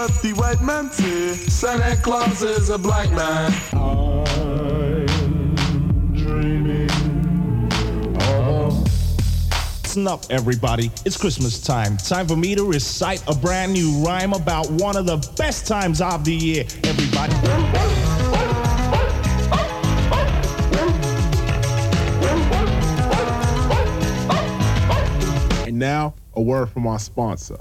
care what the white man say. Santa Claus is a black man. Listen up, everybody. It's Christmas time. Time for me to recite a brand new rhyme about one of the best times of the year. Everybody. And now, a word from our sponsor.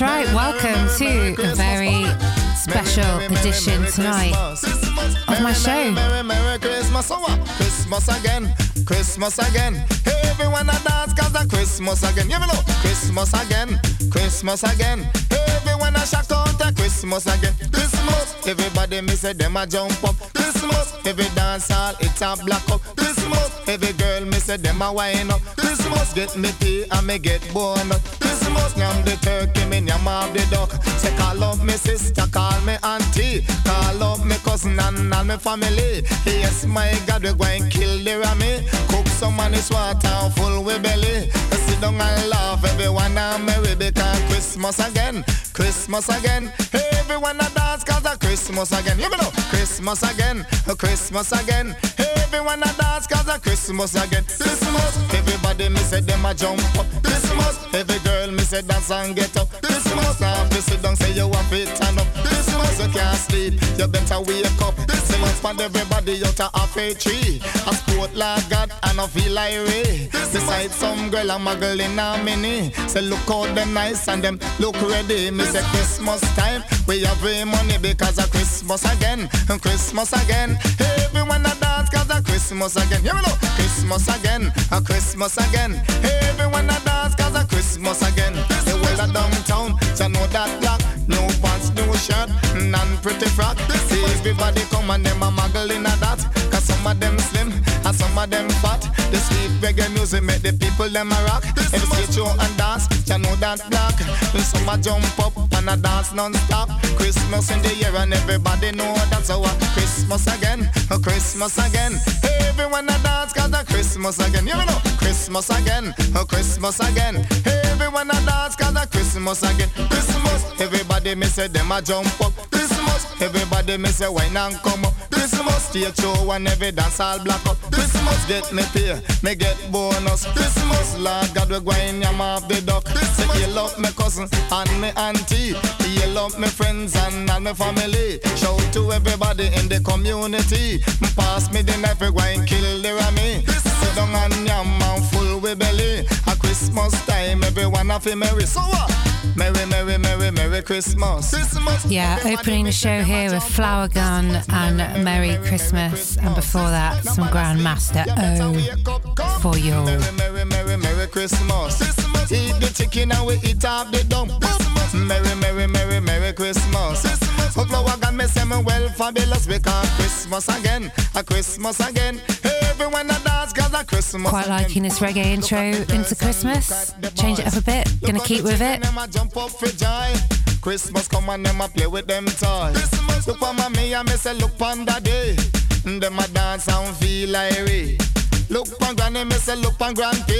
That's right. Welcome to a very special edition tonight of my show. Christmas. Oh, so? Christmas again. Christmas again. Everyone a dance Christmas again. You know, Christmas again. Christmas again. Everyone a shout out Christmas again. Christmas. Everybody me say them a jump up. Christmas. Every dance hall it's a black up. Christmas. Every girl them a wine up. Christmas. Get me pay and me get bonus. Christmas. Yam the turkey, me yam off the duck. Say call up me sister, call me auntie. Call up me cousin and all me family. Yes, my God, we going kill the rammy. Cook some money, water full with belly. Sit down and laugh, everyone and merry because Christmas again, Christmas again. Everyone a dance cause a Christmas again. You know, Christmas again, Christmas again. Everyone a dance cause a Christmas again. Christmas, everybody me say them a jump up. Christmas, every girl me say dance and get up. Christmas, if you sit down say you have it stand up. Christmas, you can't sleep, you better wake up. Christmas, find everybody out a tree. A sport like God and I feel like Ray. Beside some girl a girl in a mini. Say look out them nice and them look ready. Me say Christmas time, we have money because of Christmas again, Christmas again. Everyone a dance cause of Christmas again. You know, Christmas again, a Christmas again. Everyone a dance cause of Christmas again. The well a downtown, so know that black. No pants, no shirt, none pretty frock. See everybody come and them a muggle in a that. Cause some of them slim some of them fat. The sweet reggae music make the people them a rock. Skate show and dance, you know that black. When some a jump up and a dance non-stop. Christmas in the year and everybody know that's our Christmas again, a Christmas again. Everyone a dance cause a Christmas again. You know, Christmas again, a Christmas again. Everyone a dance cause a Christmas again. Christmas, everybody me say them a jump up. Christmas, everybody me say wine and come up. Christmas, stage show and every dance all black up. Christmas, get me pay, me get bonus. Christmas, Lord God we going yam off the duck. Say you love me cousin and me auntie. You love me friends and all me family. Shout to everybody in the community. Pass me the knife, we going kill the rammy. Sit down and yam and full with belly. A Christmas time, everyone a fi merry. So what? Merry, merry, merry, merry Christmas. Christmas. Yeah, opening the show here with Flourgon and Merry Christmas, and before that, some Grandmaster O for you. Merry, merry, merry, merry Christmas. Eat the chicken and we eat up the dump. Merry, merry, merry, merry Christmas. Oh, Flourgon me say me well fabulous because Christmas again, a Christmas again. Everyone a dance cause Quite liking this reggae intro into Christmas. Change it up a bit. Gonna keep with it. Them a jump up for joy. Christmas come and them a play with them toys. Look on mommy and me say look on daddy. Them a dance and feel like Look on granny, me say look on grandpa.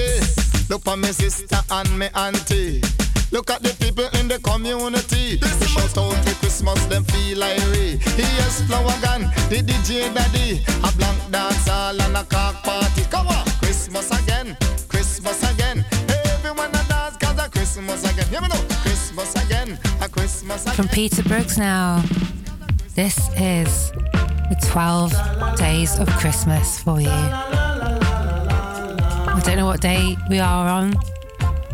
Look on me sister and me auntie. Look at the people in the community. They shout out the Christmas, them feel like Yes, Flourgon, the DJ daddy. A blank dance hall and a cock party. Come on, Christmas again, Christmas again. Everyone a dance cause a Christmas again. You know, Christmas again, a Christmas again. From Peter Brooks now. This is the 12 days of Christmas for you. I don't know what day we are on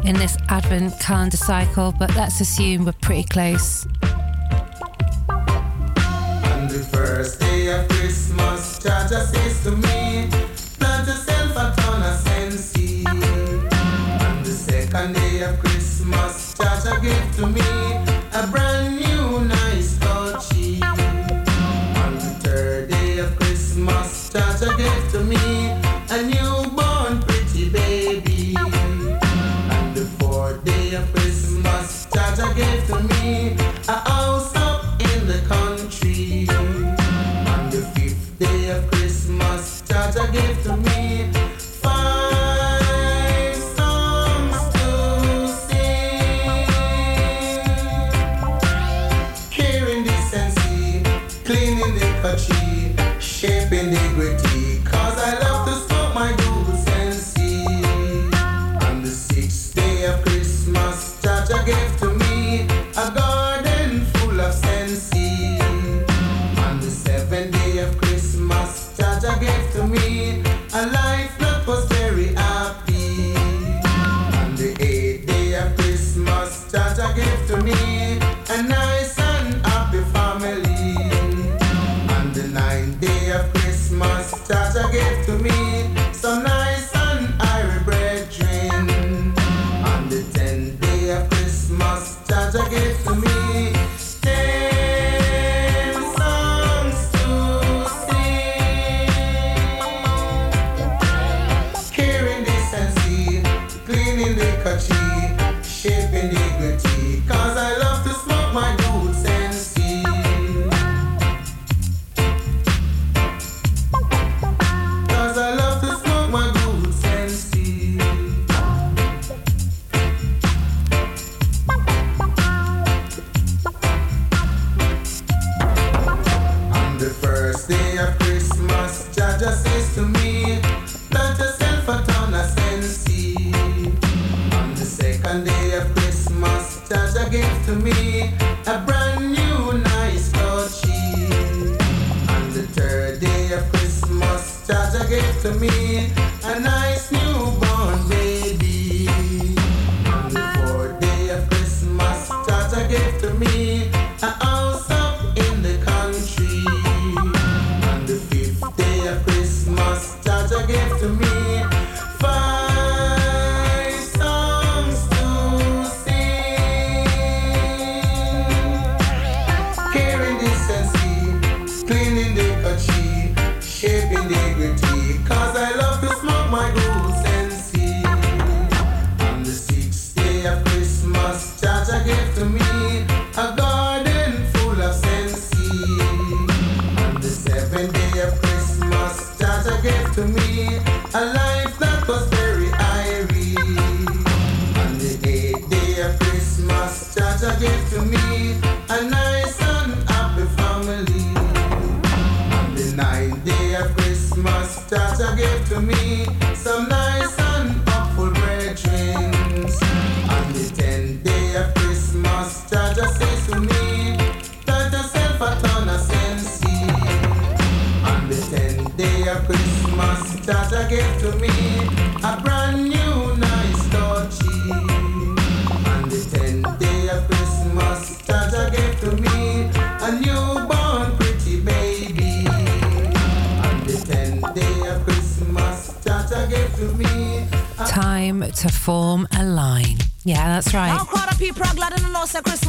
in this Advent calendar cycle, but let's assume we're pretty close. On the first day of Christmas,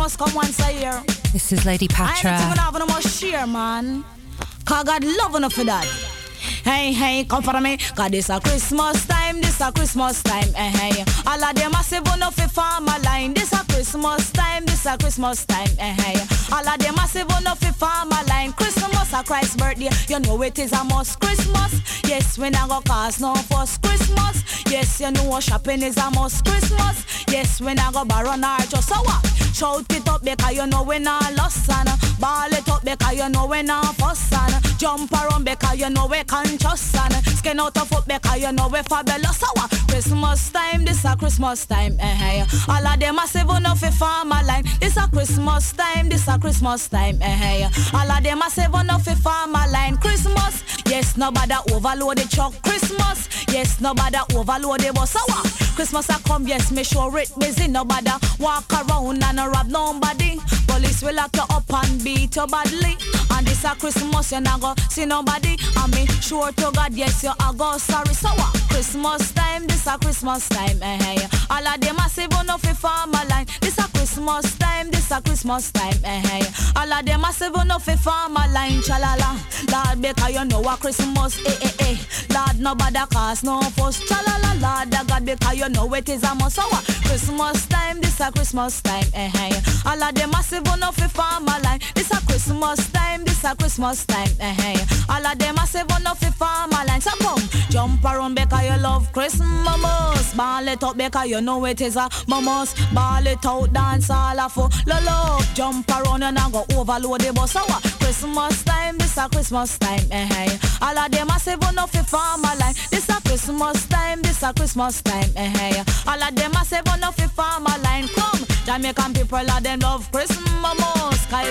Christmas come once a year. This is Lady I ain't even Patra. having no more share, man. Cause God love enough for that. Hey, hey, come for me. Cause this a Christmas time, this a Christmas time, eh, hey. All of them massive enough for farm a line. This a Christmas time, this a Christmas time, eh, hey. All of them massive enough for farm a line. Christmas a Christ's birthday, you know it is a must Christmas. Yes, when I go cause no fuss Christmas. Yes, you know shopping is a must Christmas. Yes, when I go bar on our just so what? Shout it up because you know we not lost and ball it up because you know we not fuss and jump around because you know we conscious and skin out of foot because you know we fabulous. So what? Christmas time, this a Christmas time, eh? eh. All of them massive enough for farm a line. This a a Christmas time, this a Christmas time, eh, hey. All of them a seven off a farmer line. Christmas, yes, nobody overload the truck. Christmas, yes, nobody overload the bus. Our Christmas I come, yes, make sure it busy. Nobody walk around and rob nobody. Police will lock you and beat you badly. And this a Christmas, you not go see nobody. I mean, sure to God, yes, you a go sorry. So what? Christmas time, this a Christmas time, eh, hey. All of them a seven off a farmer line. This a Christmas time, this a Christmas time, eh, hey. All of them a seven off a farmer line, chalala. Lord, because you know a Christmas, eh, eh, eh. Lord, nobody cause no fuss, chalala. Lord, the God, because you know it is a must. So what? Christmas time, this a Christmas time, eh, hey. All of them a seven off a line. This a Christmas time, this a Christmas time, hey. All of them a seven off a farmer line. So come, jump around because you love Christmas. Ball it up because you know it is a mamos. Ball it out, dance all of for lolo. Jump around and I go overload the bus. So what? Christmas time, this a Christmas time, hey. All of them a seven off a farmer line. This a Christmas time, this a Christmas time, hey. All of them a seven off a farmer line. Come, Jamaican people, all them love Christmas.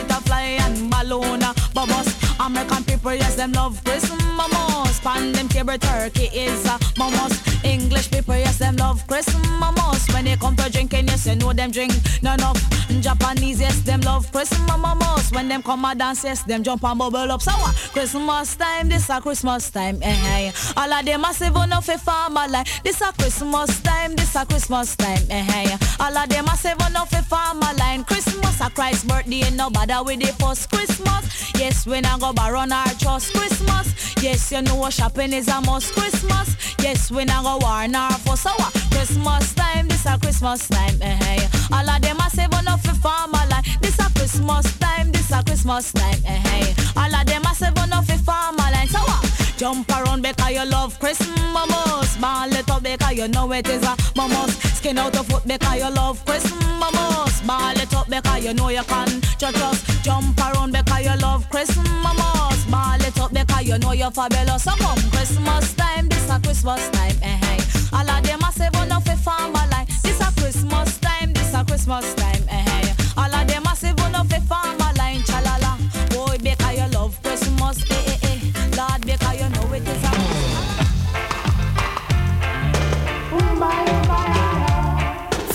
A fly and balloon bubbles. American people, yes, them love Christmas. Pan them cable turkey is a momos. English people, yes, them love Christmas. When they come to drinking, yes, you know them drink none of. Japanese, yes, them love Christmas. When them come a dance, yes, them jump and bubble up. So what? Christmas time, this a Christmas time, eh, hey. All of them massive enough a farmer like this a Christmas time, this a Christmas time, eh, hey. All of them massive enough a farmer line. Christmas a Christ's birthday, and no bother with the first Christmas. Yes, when I go baron our trust Christmas. Yes, you know shopping is a must Christmas. Yes, when I go war for so what? Christmas time, this a Christmas time, eh, hey. All of them a save enough for farmer like this a Christmas time, this a Christmas time, eh, hey. All of them a save enough for farmer like so what? Jump around because you love Christmas. Ball it up because you know it is a momos. Skin out of foot because you love Christmas. Ball it up because you know you can just, jump around because you love Christmas. Ball it up because you know you're fabulous. So come Christmas time, this a Christmas time, eh, hey. All of them a save enough for farmer like this a Christmas time, this a Christmas time, eh, hey. All of them a save enough for farmer line, chalala. Boy, because you love Christmas, eh, eh,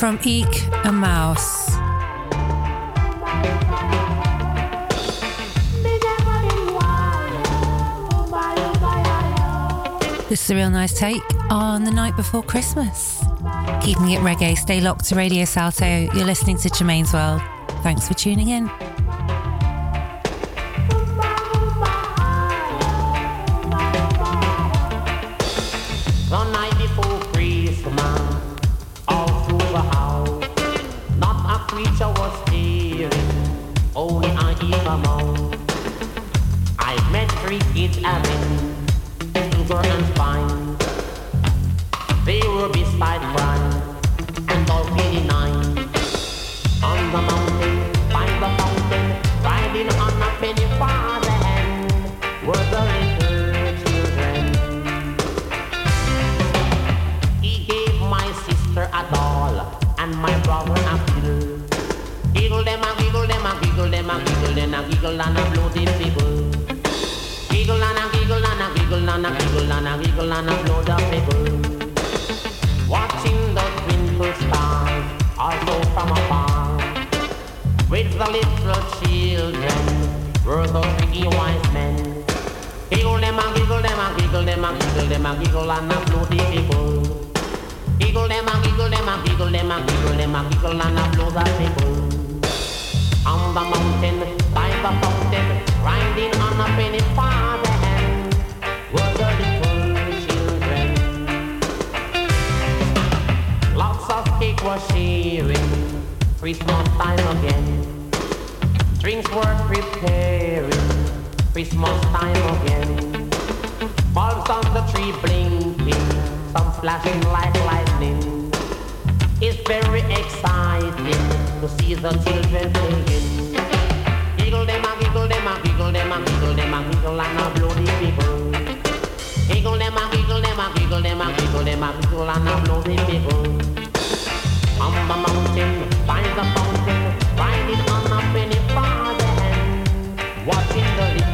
From Eek a Mouse. This is a real nice take on the night before Christmas. Keeping it reggae, stay locked to Radio Salto. You're listening to Germaine's World. Thanks for tuning in. Three kids having sugar and spine. They were beside Brian and all nine. On the mountain, by the fountain, riding on a penny farther hand, were the little children. He gave my sister a doll and my brother a fiddle. Giggle them a giggle them a giggle them a giggle them a giggle and a bloody figgle. Giggle and a giggle and a giggle and a giggle and a giggle and a blow the figgle. Watching the twinkle stars also from afar. With the little children were the three wise men. Giggle them a giggle them a giggle them a giggle them a giggle and a blow the figgle. Giggle them a giggle them a giggle them a giggle them a giggle and a blow the figgle. On the mountain, by the fountain, riding on a penny farther hand, were the little children. Lots of cake was sharing, Christmas time again. Drinks were preparing, Christmas time again. Bulbs on the tree blinking, some flashing like lightning. It's very exciting to see the children playing wiggle them a wiggle them a wiggle them a wiggle and a blow the people. Wiggle them a wiggle them a wiggle them a wiggle them a wiggle and a blow the people. From the mountain, by the fountain, riding on a penny farthing, watching the.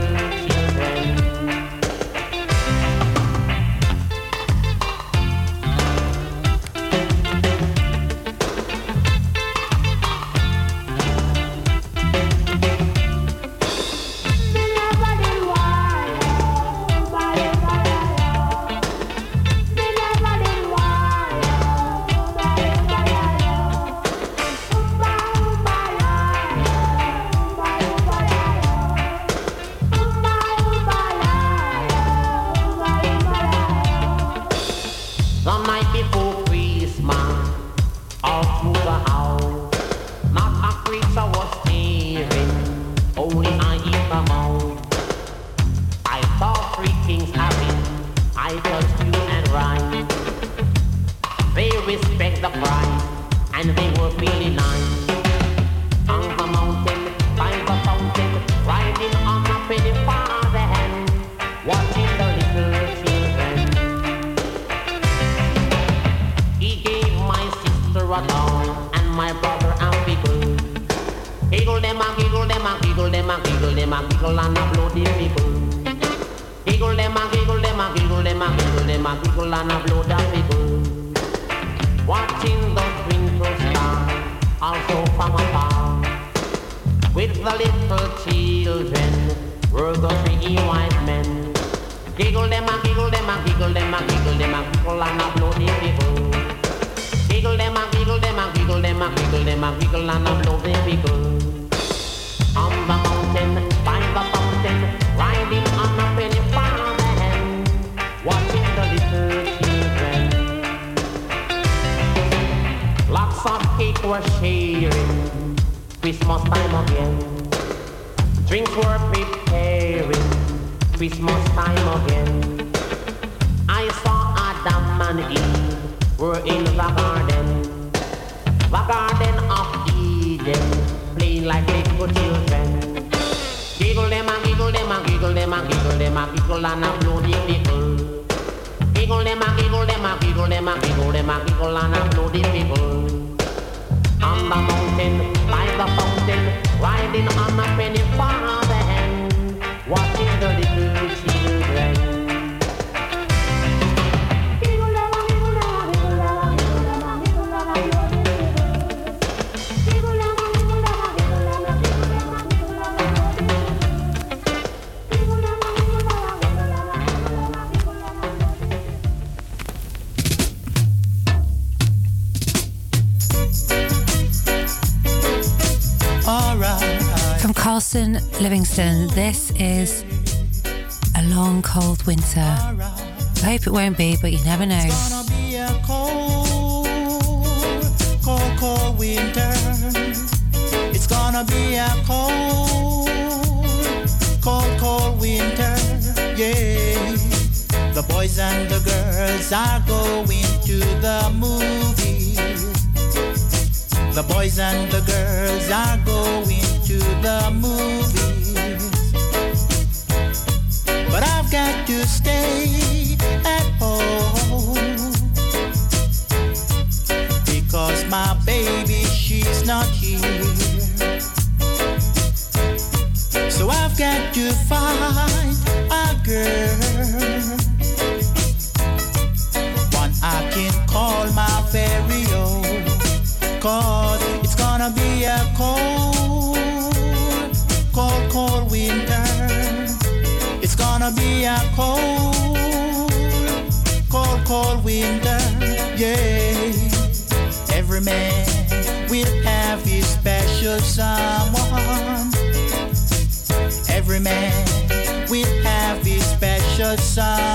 fountain, by the fountain, riding on a penny farm. Livingston. This is a long, cold winter. I hope it won't be, but you never know. It's gonna be a cold, cold, cold winter. It's gonna be a cold, cold, cold winter. Yeah. The boys and the girls are going to the movies. The boys and the girls are going to the movies, but I've got to stay. side.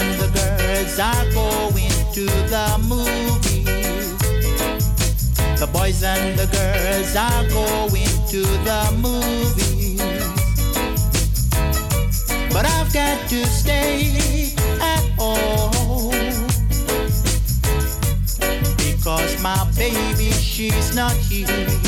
and the girls are going to the movies. The boys and the girls are going to the movies. But I've got to stay at home because my baby, she's not here.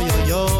yo, yo.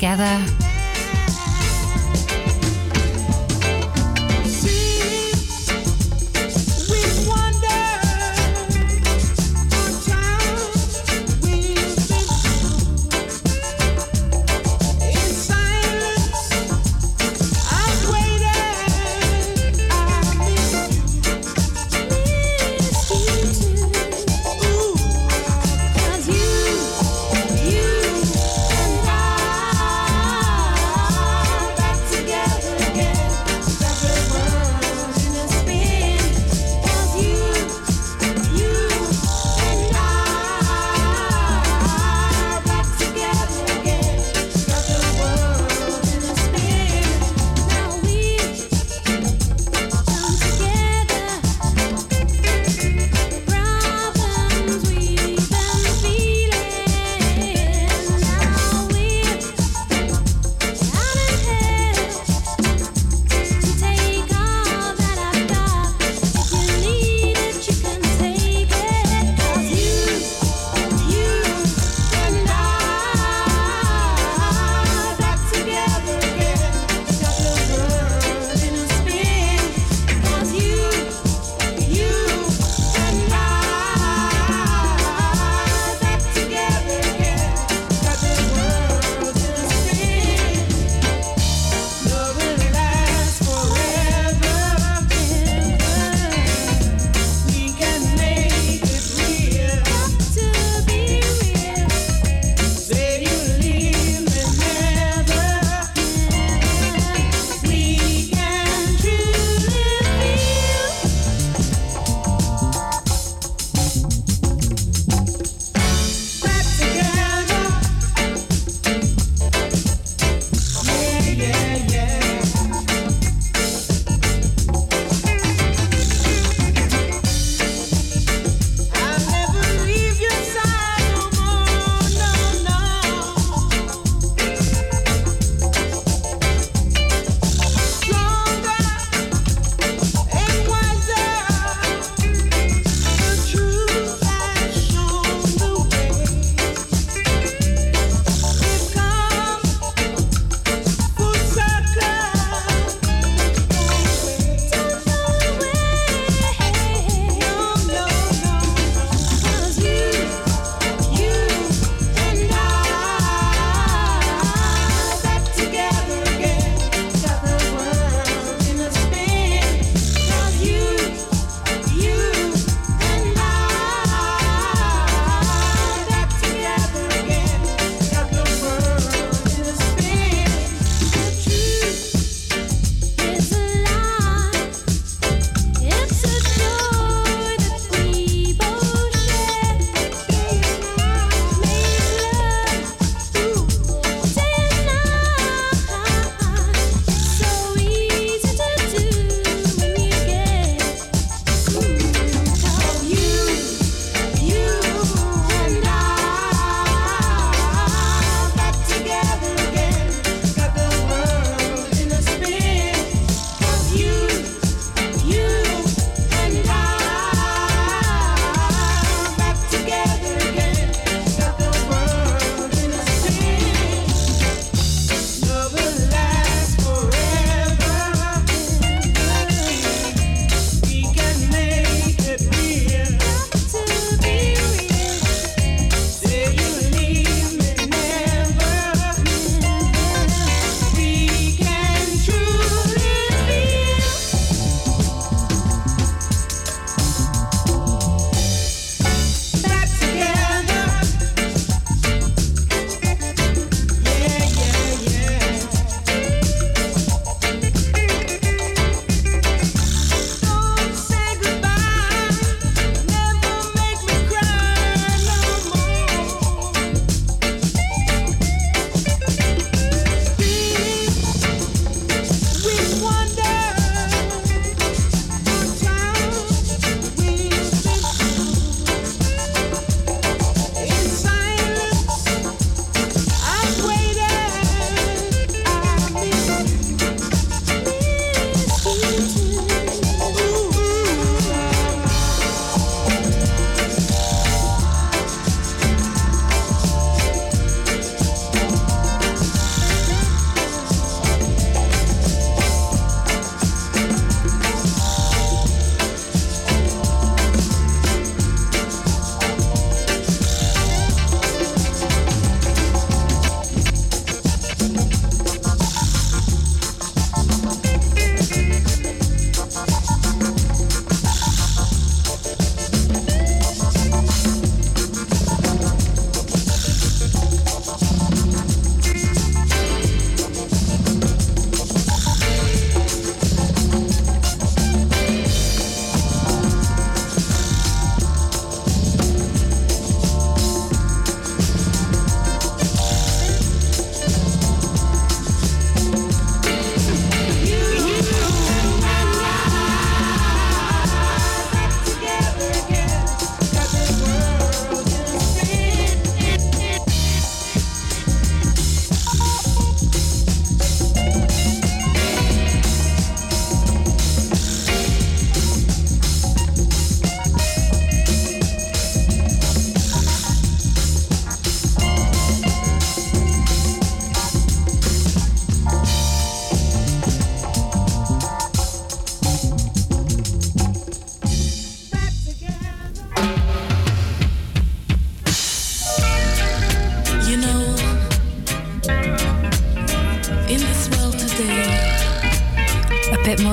Together.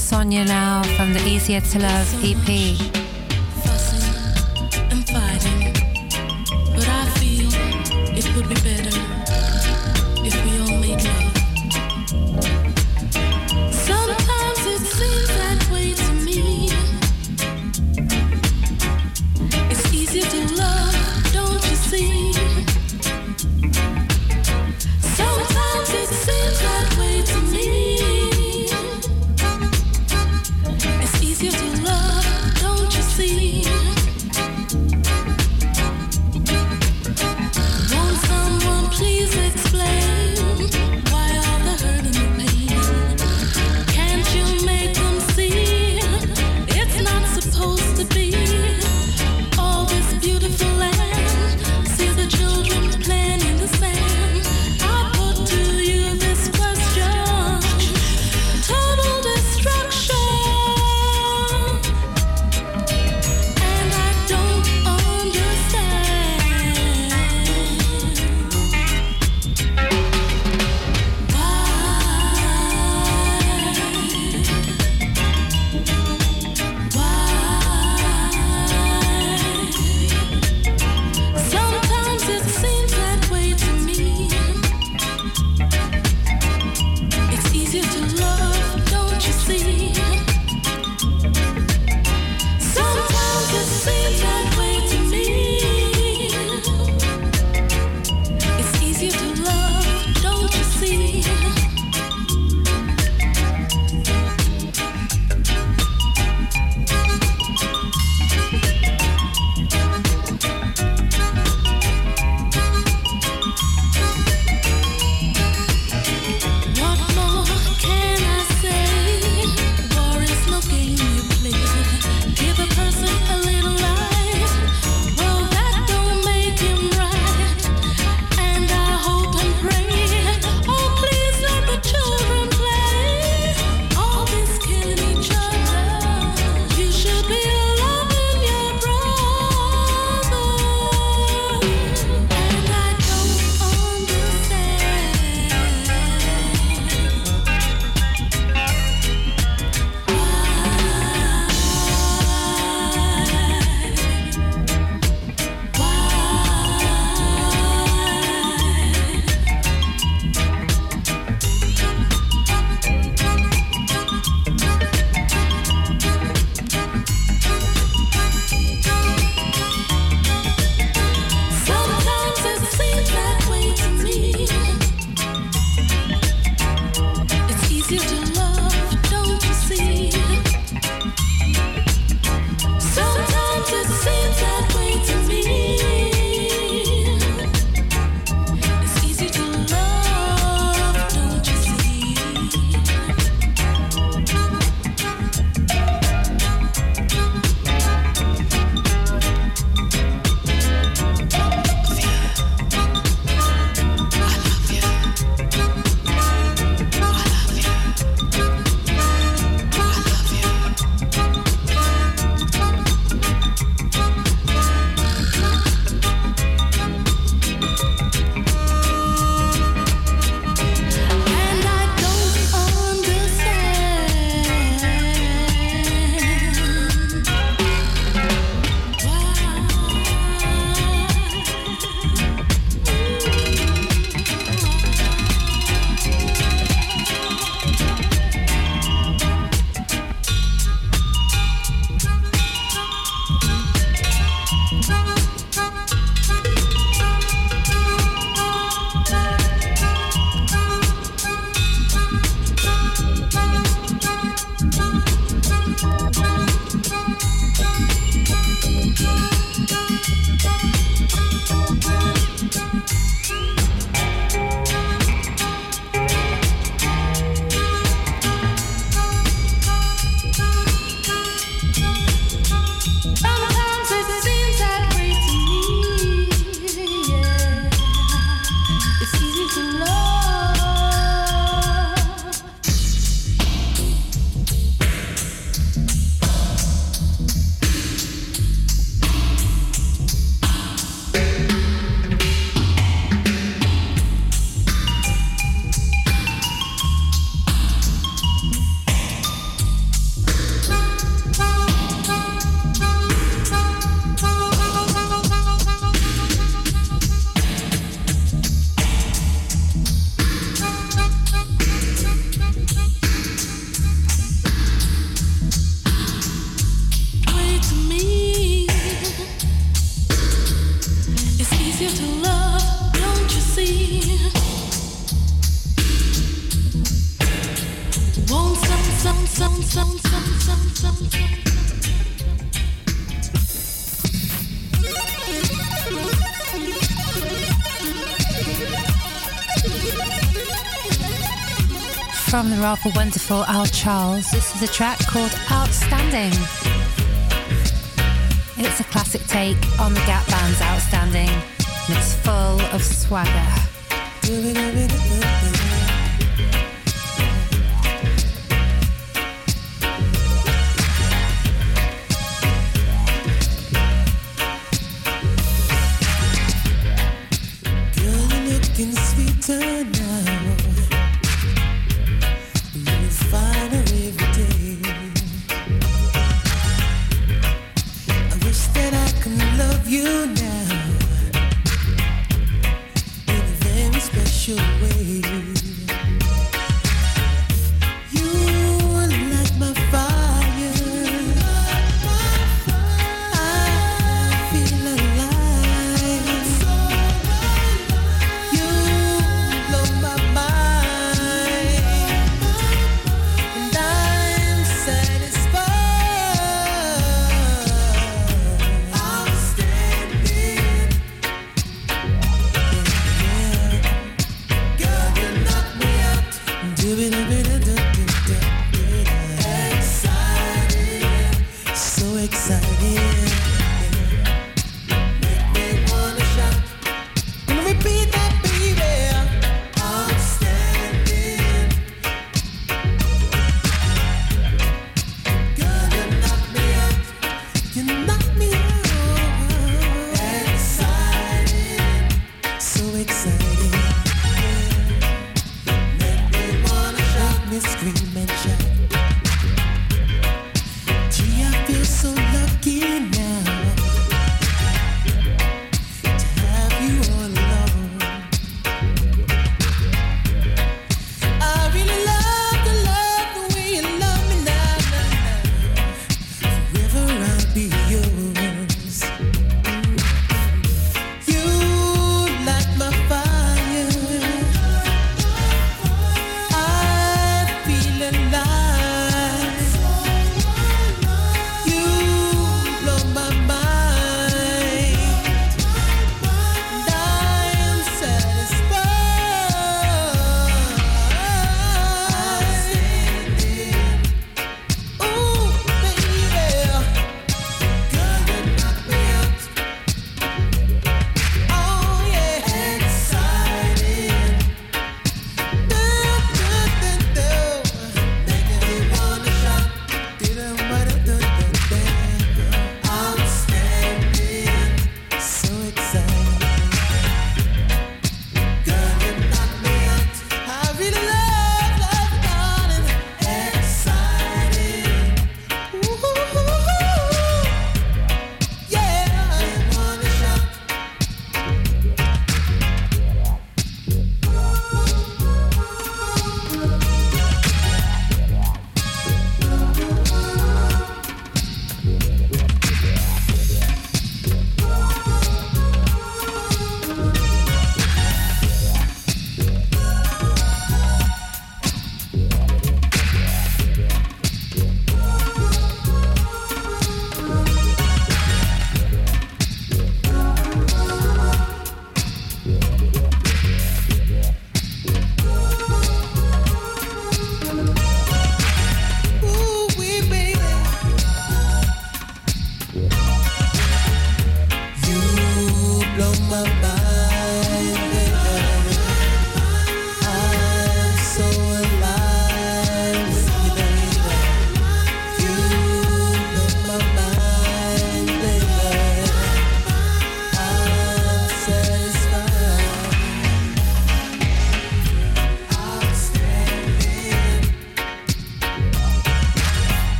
Sonia now from the Easier to Love EP. Rather wonderful Al Charles. This is a track called Outstanding. It's a classic take on the Gap Band's Outstanding, and it's full of swagger.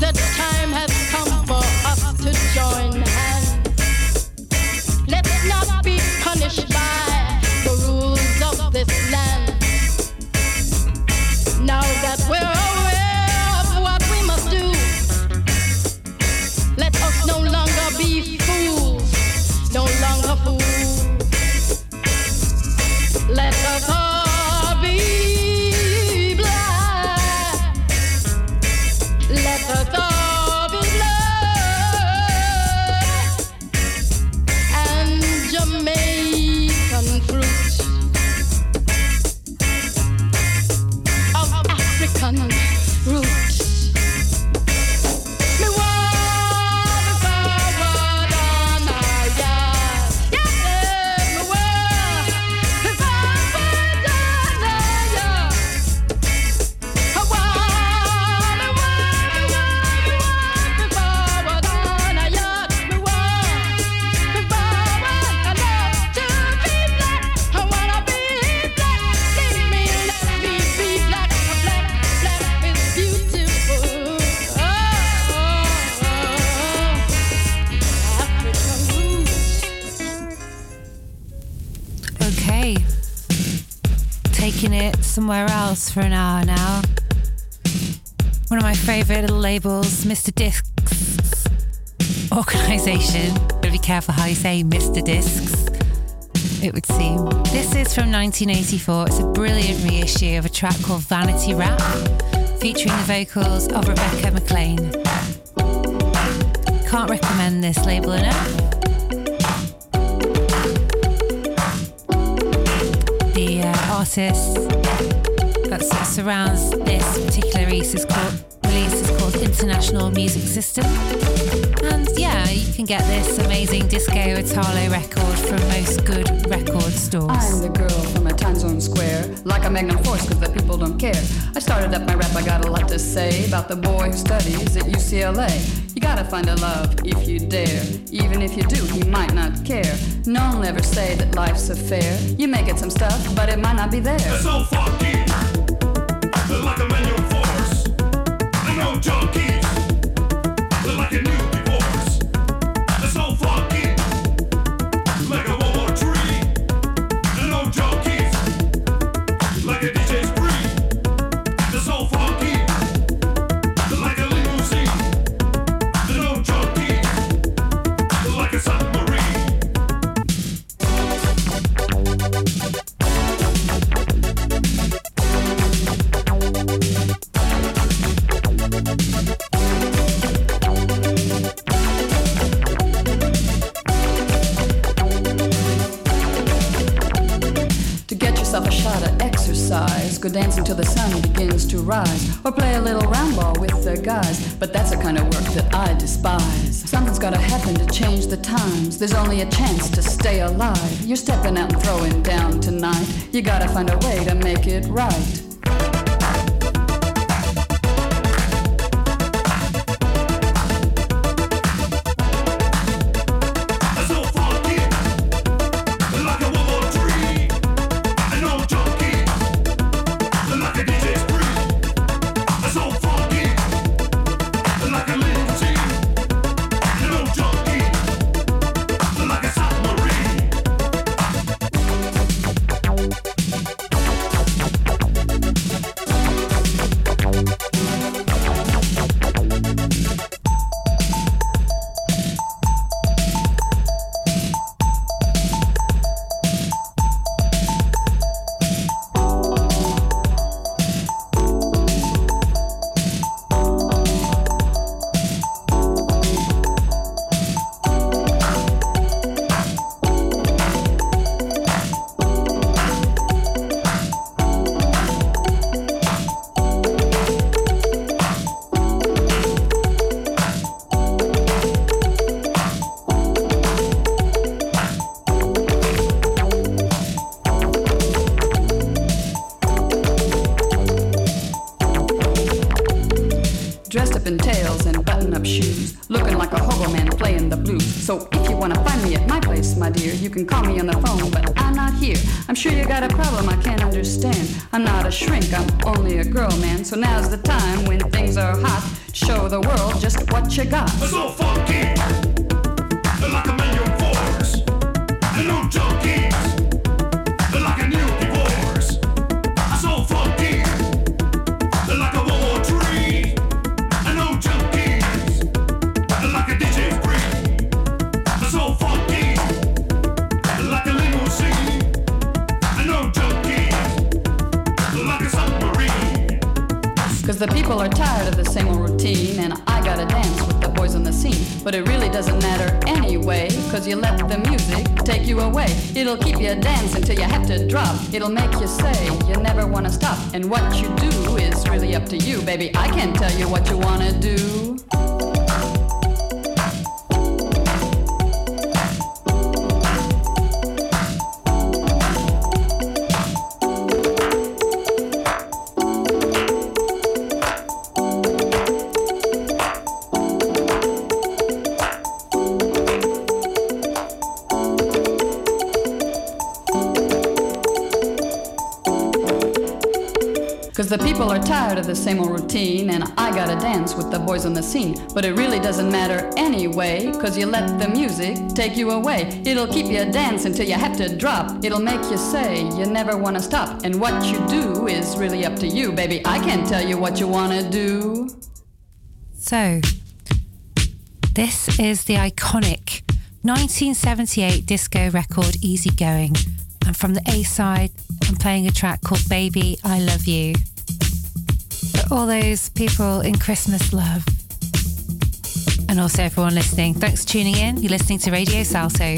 The labels, Mr. Discs organisation. Gotta be careful how you say Mr. Discs, it would seem. This is from 1984. It's a brilliant reissue of a track called Vanity Rap, featuring the vocals of Rebecca McLean. Can't recommend this label enough. The uh, artist that surrounds this particular release is called International Music System. And yeah, you can get this amazing disco Italo record from most good record stores. I'm the girl from a time zone square, like a magnum force, cause the people don't care. I started up my rap, I got a lot to say about the boy who studies at UCLA. You gotta find a love if you dare. Even if you do, he might not care. No one will ever say that life's a fair. You may get some stuff, but it might not be there. So funky, like a manual I despise. Something's gotta happen to change the times. There's only a chance to stay alive. You're stepping out and throwing down tonight. You gotta find a way to make it right. World just what you cause you let the music take you away. It'll keep you dancing till you have to drop. It'll make you say you never wanna stop. And what you do is really up to you, baby. I can't tell you what you wanna do. The same old routine, and I gotta dance with the boys on the scene. But it really doesn't matter anyway, cause you let the music take you away. It'll keep you dancing till you have to drop. It'll make you say you never wanna stop. And what you do is really up to you, baby. I can't tell you what you wanna do. So, this is the iconic 1978 disco record Easy Going. And from the A side, I'm playing a track called Baby, I Love You. All those people in Christmas love. And also everyone listening, thanks for tuning in. You're listening to Radio Salto.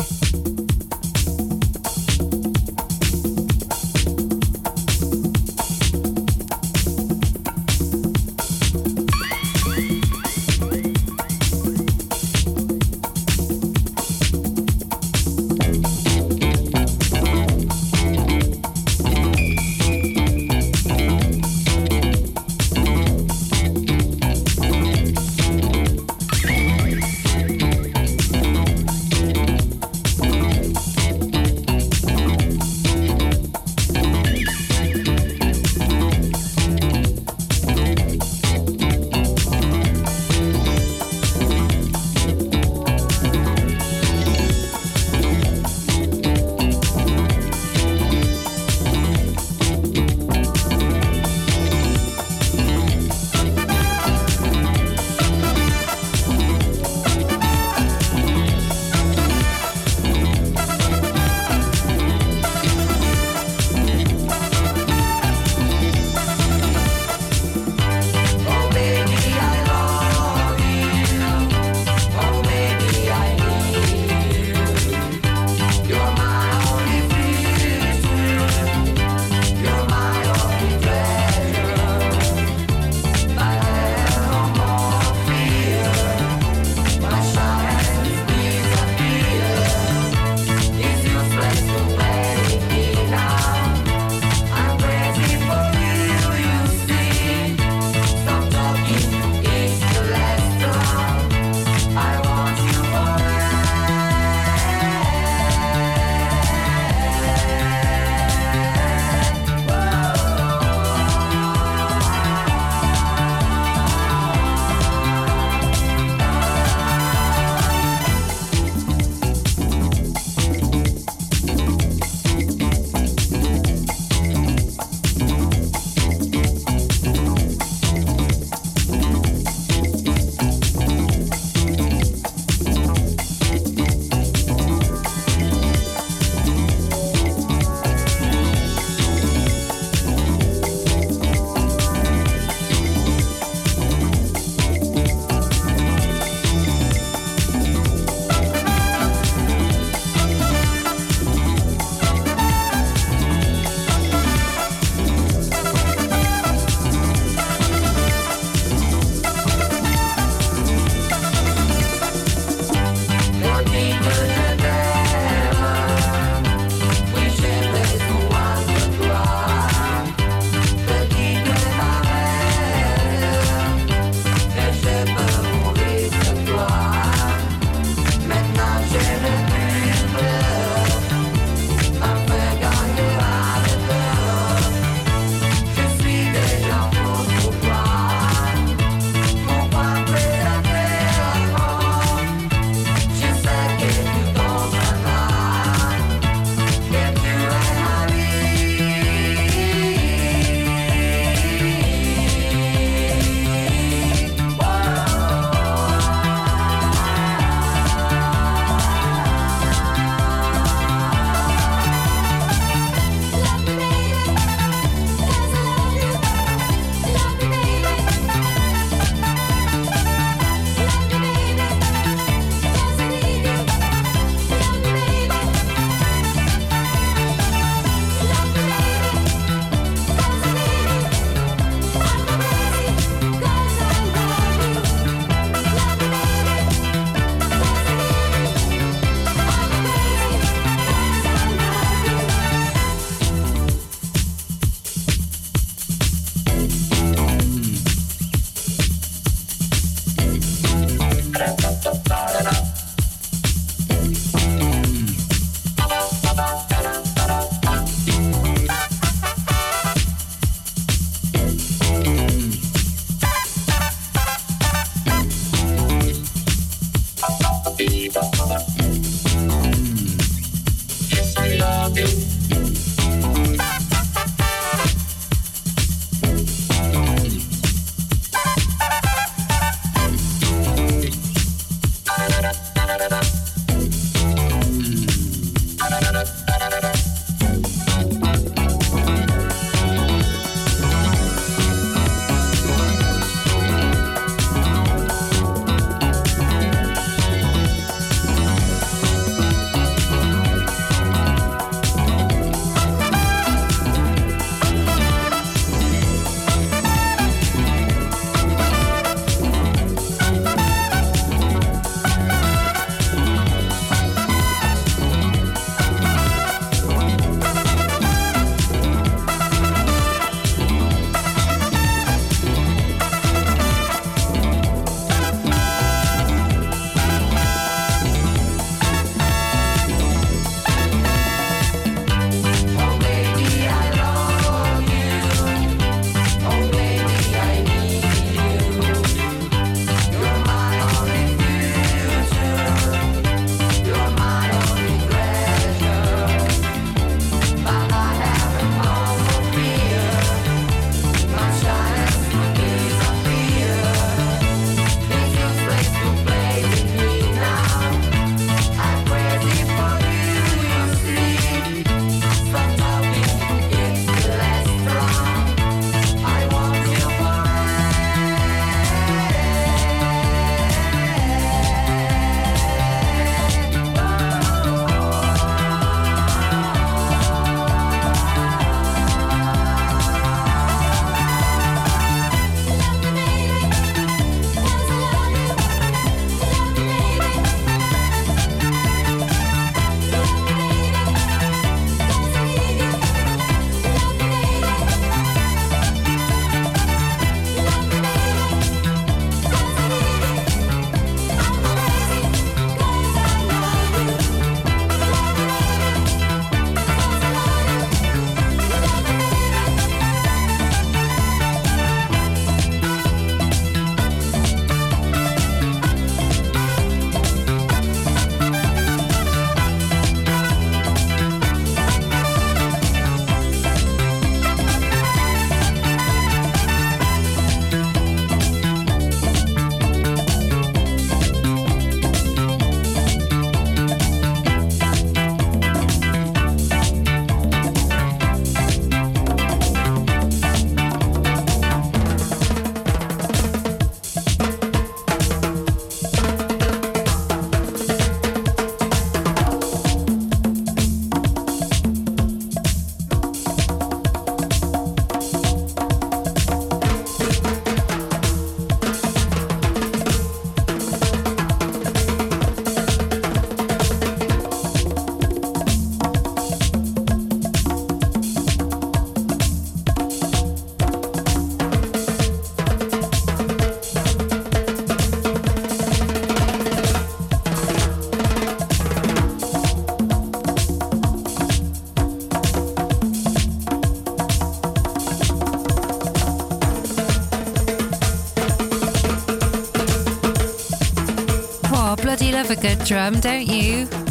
Drum, don't you?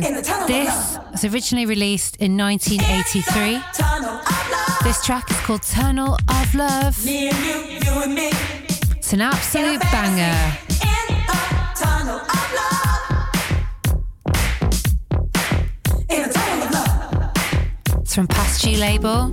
This was originally released in 1983. This track is called Tunnel of Love. Me and you, you and me. It's an absolute banger. Tunnel of love. In a tunnel of love. It's from Past G label.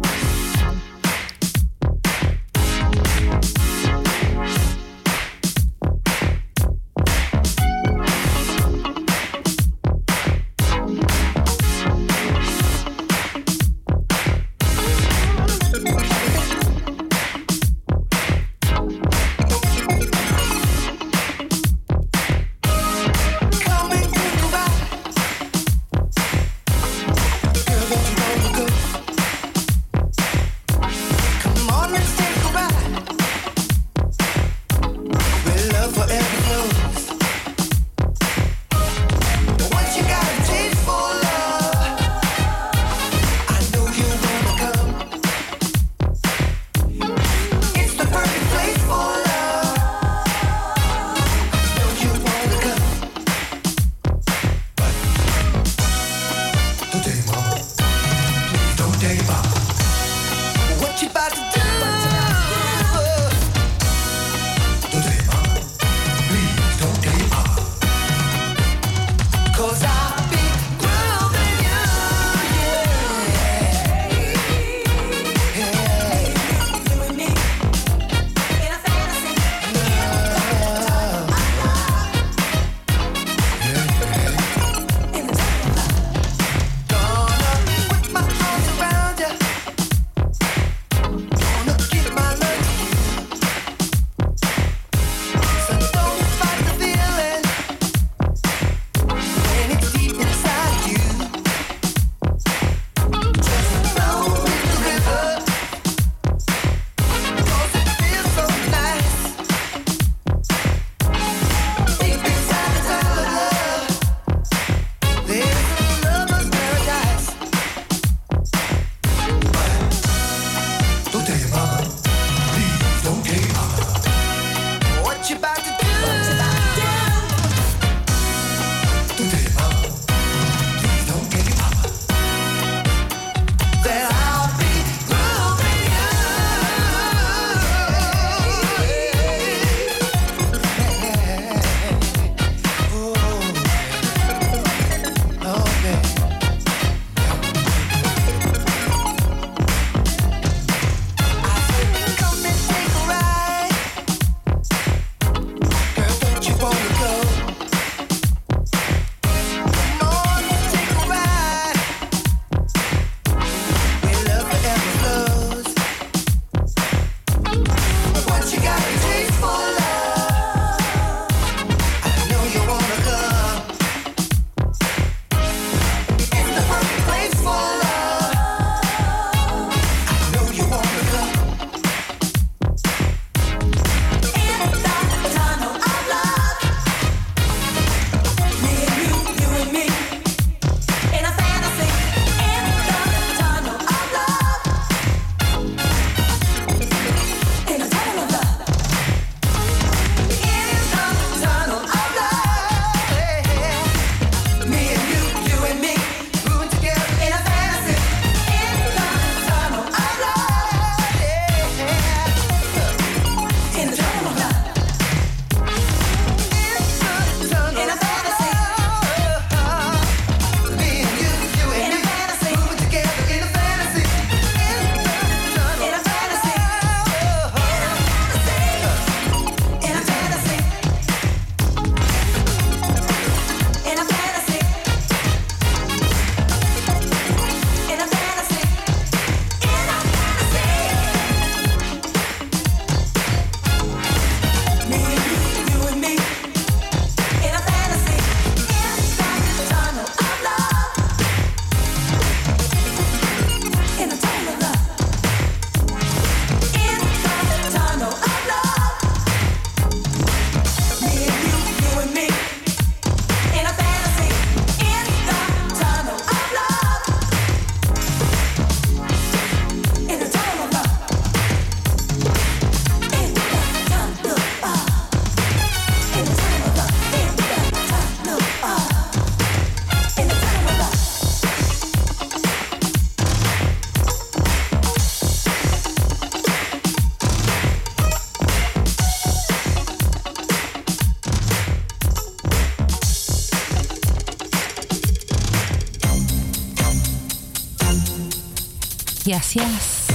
yes, yes.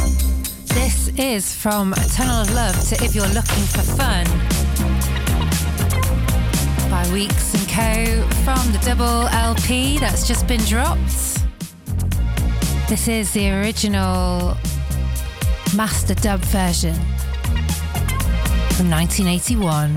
This is from A Tunnel of Love to If You're Looking for Fun by Weeks and Co. from the double LP that's just been dropped. This is the original master dub version from 1981.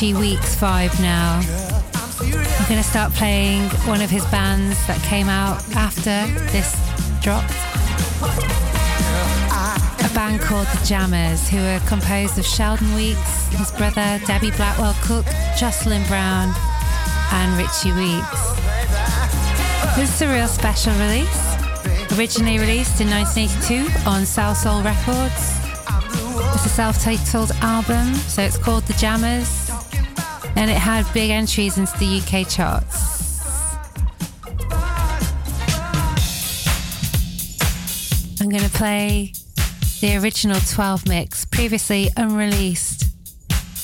Richie Weeks vibe now. I'm going to start playing one of his bands that came out after this drop. A band called The Jammers, who are composed of Sheldon Weeks, his brother Debbie Blackwell Cook, Jocelyn Brown, and Richie Weeks. This is a real special release. Originally released in 1982 on Salsoul Records. It's a self titled album, so it's called The Jammers, and it had big entries into the UK charts. I'm going to play the original 12 mix, previously unreleased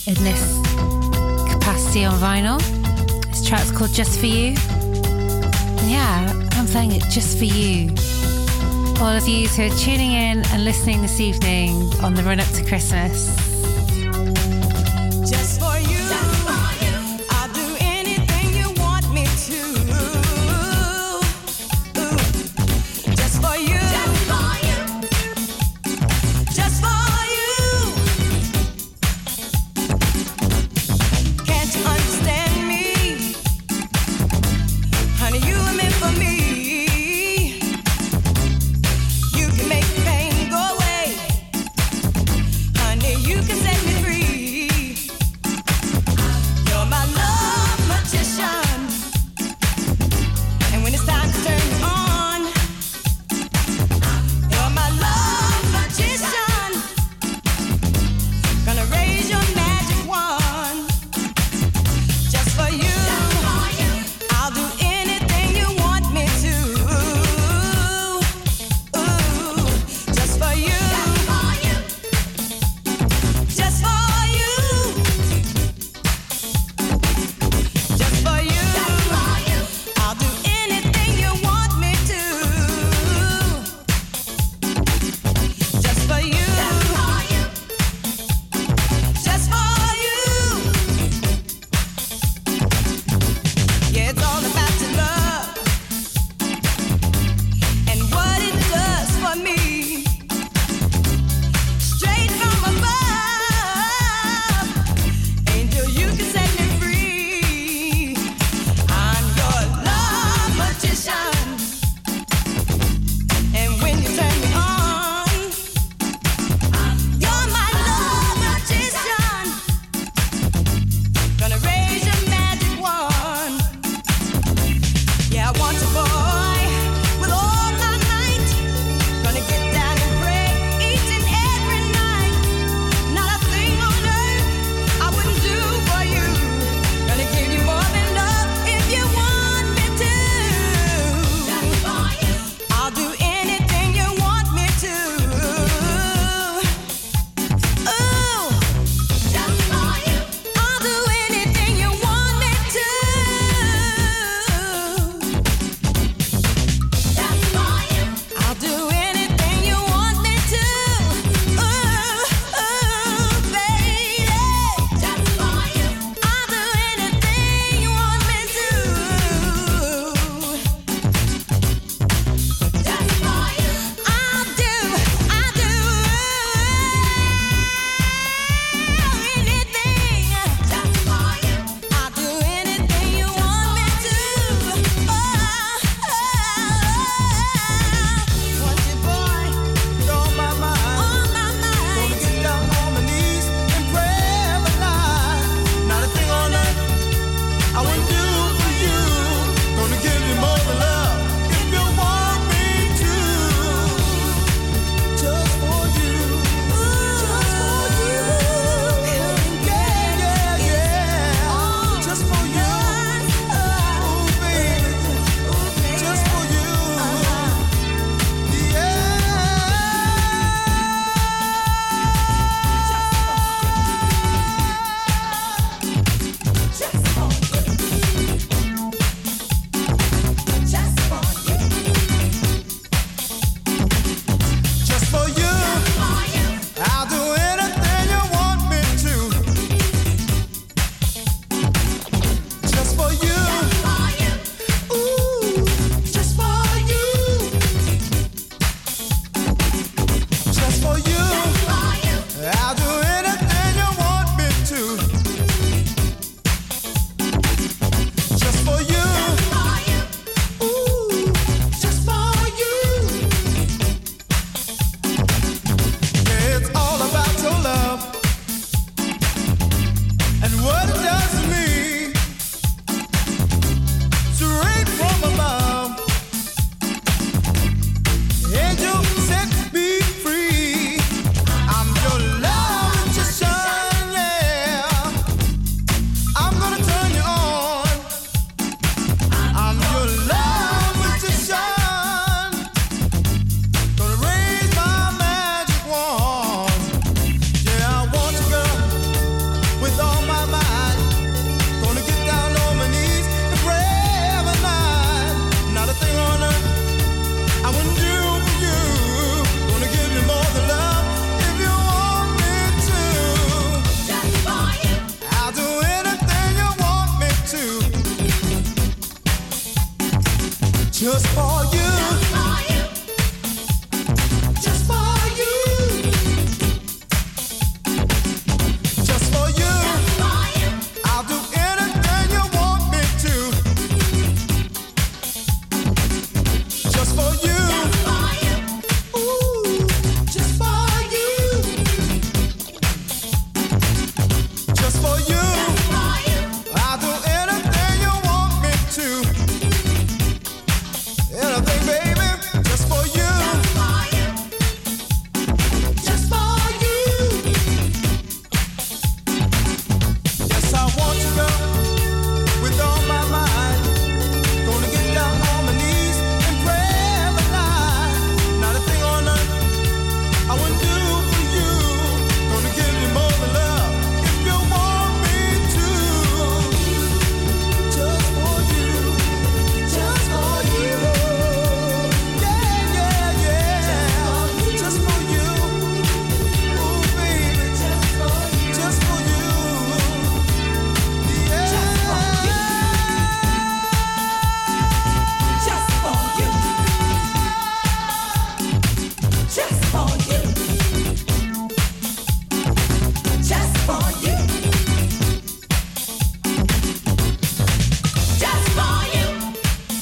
in this capacity on vinyl. This track's called Just For You. Yeah, I'm playing it just for you. All of you who are tuning in and listening this evening on the run up to Christmas.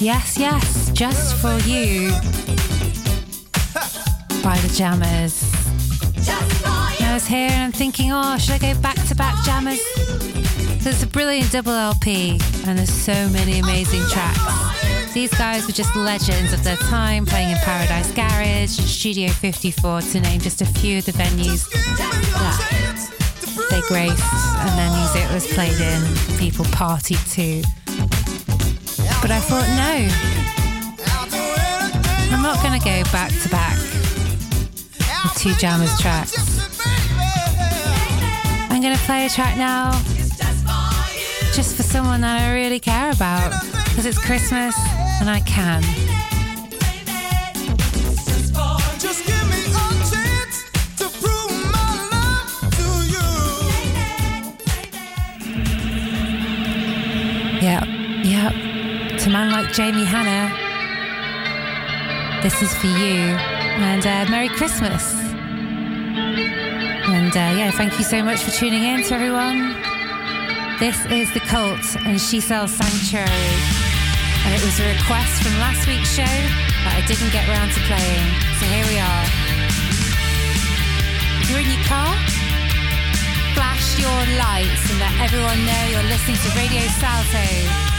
Yes, yes, just for you. By the Jammers. I was here and I'm thinking, oh, should I go back to back Jammers? There's a brilliant double LP and there's so many amazing tracks. These guys were just legends of their time, playing in Paradise Garage Studio 54, to name just a few of the venues that they graced and their music was played in, people partied to. But I thought, no, I'm not going to go back to back with two Jammers tracks. I'm going to play a track now just for someone that I really care about because it's Christmas and I can. To man like Jamie Hanna, this is for you. And uh, Merry Christmas. And uh, yeah, thank you so much for tuning in to everyone. This is The Cult and She Sells Sanctuary. And it was a request from last week's show that I didn't get round to playing. So here we are. You're in your car, flash your lights and let everyone know you're listening to Radio Salto.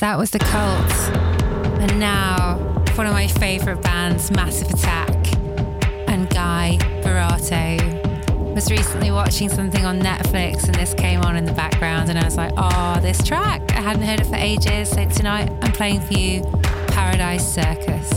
That was the cult. And now, one of my favourite bands, Massive Attack, and Gui Boratto. Was recently watching something on Netflix and this came on in the background, and I was like, oh, this track. I hadn't heard it for ages. So tonight I'm playing for you Paradise Circus.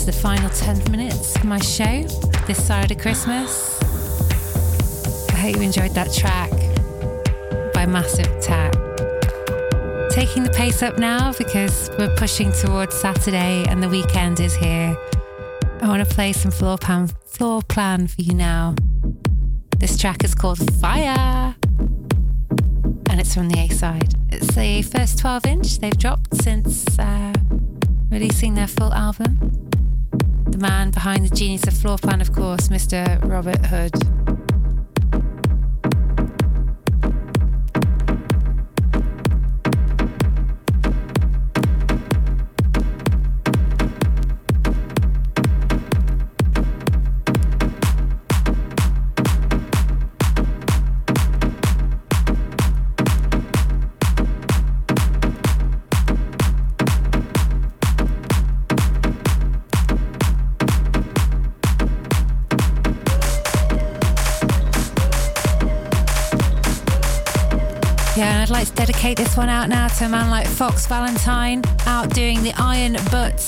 Almost down to the final 10 minutes of my show this side of Christmas. I hope you enjoyed that track by Massive Attack. Taking the pace up now because we're pushing towards Saturday and the weekend is here. I want to play some Floorplan, floor plan for you now. This track is called Fire and it's from the A side. It's the first 12 inch they've dropped since uh, releasing their full album. Man behind the genius of Floorplan, of course, Mr. Robert Hood. Dedicate this one out now to a man like Fox Valentine out doing the Iron Butt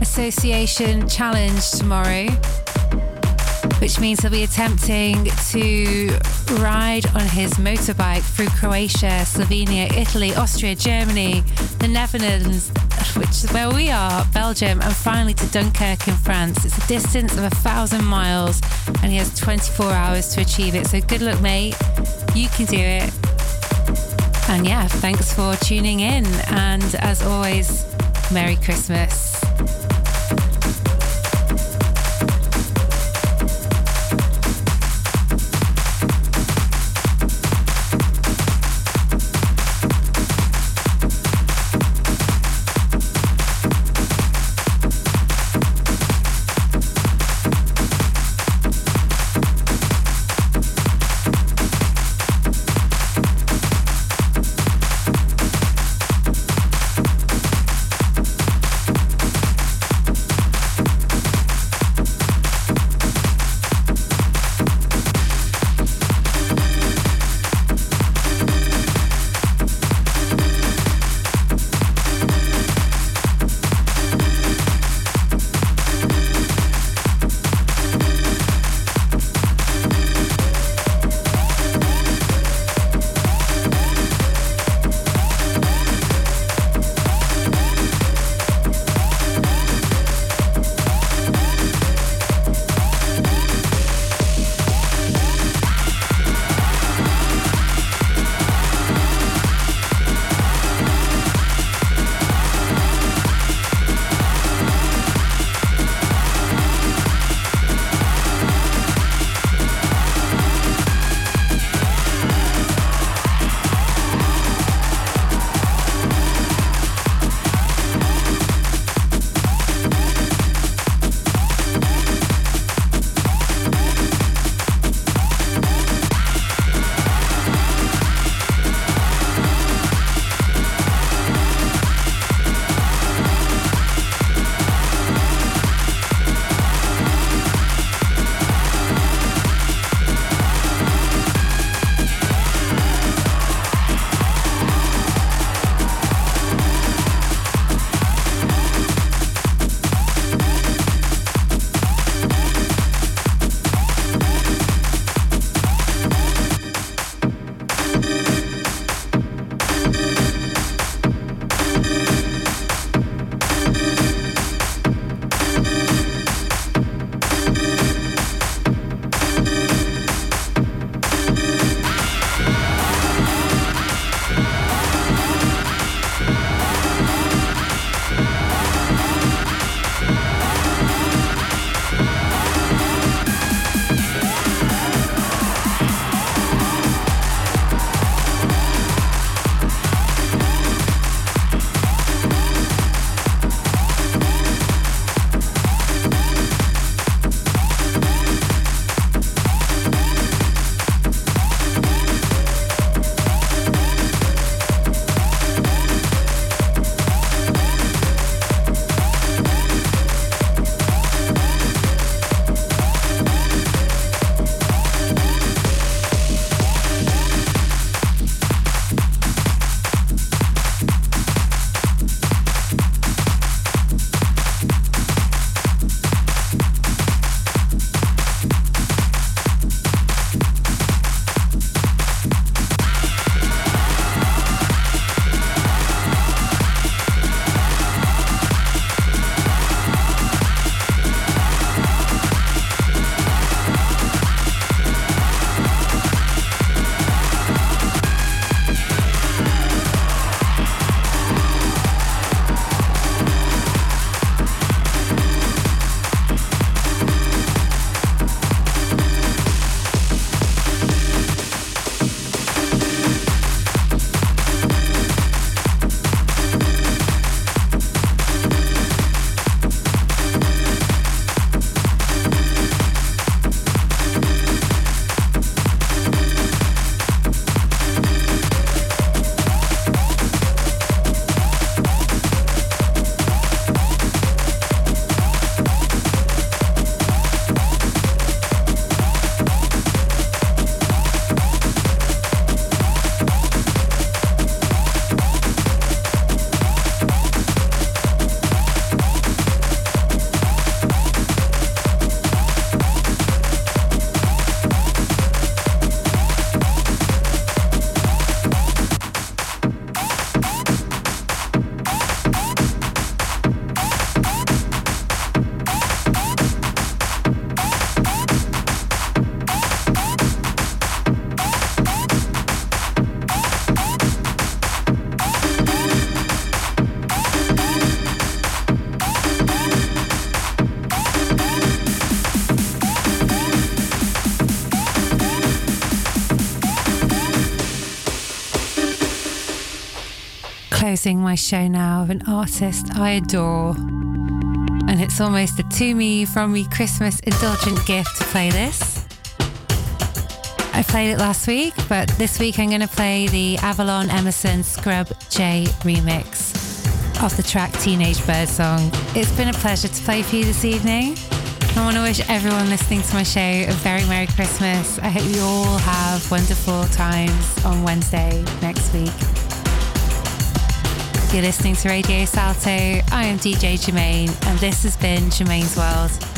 Association Challenge tomorrow, which means he'll be attempting to ride on his motorbike through Croatia, Slovenia, Italy, Austria, Germany, the Netherlands, which is where we are, Belgium, and finally to Dunkirk in France. It's a distance of a thousand miles, and he has 24 hours to achieve it. So good luck, mate. You can do it. And yeah, thanks for tuning in. And as always, Merry Christmas. Closing my show now of an artist I adore. And it's almost a to me from me Christmas indulgent gift to play this. I played it last week, but this week I'm going to play the Avalon Emerson Scrub Jay remix of the track Teenage Birdsong. It's been a pleasure to play for you this evening. I want to wish everyone listening to my show a very Merry Christmas. I hope you all have wonderful times on Wednesday next week. You're listening to Radio Salto. I am DJ Germaine, and this has been Germaine's World.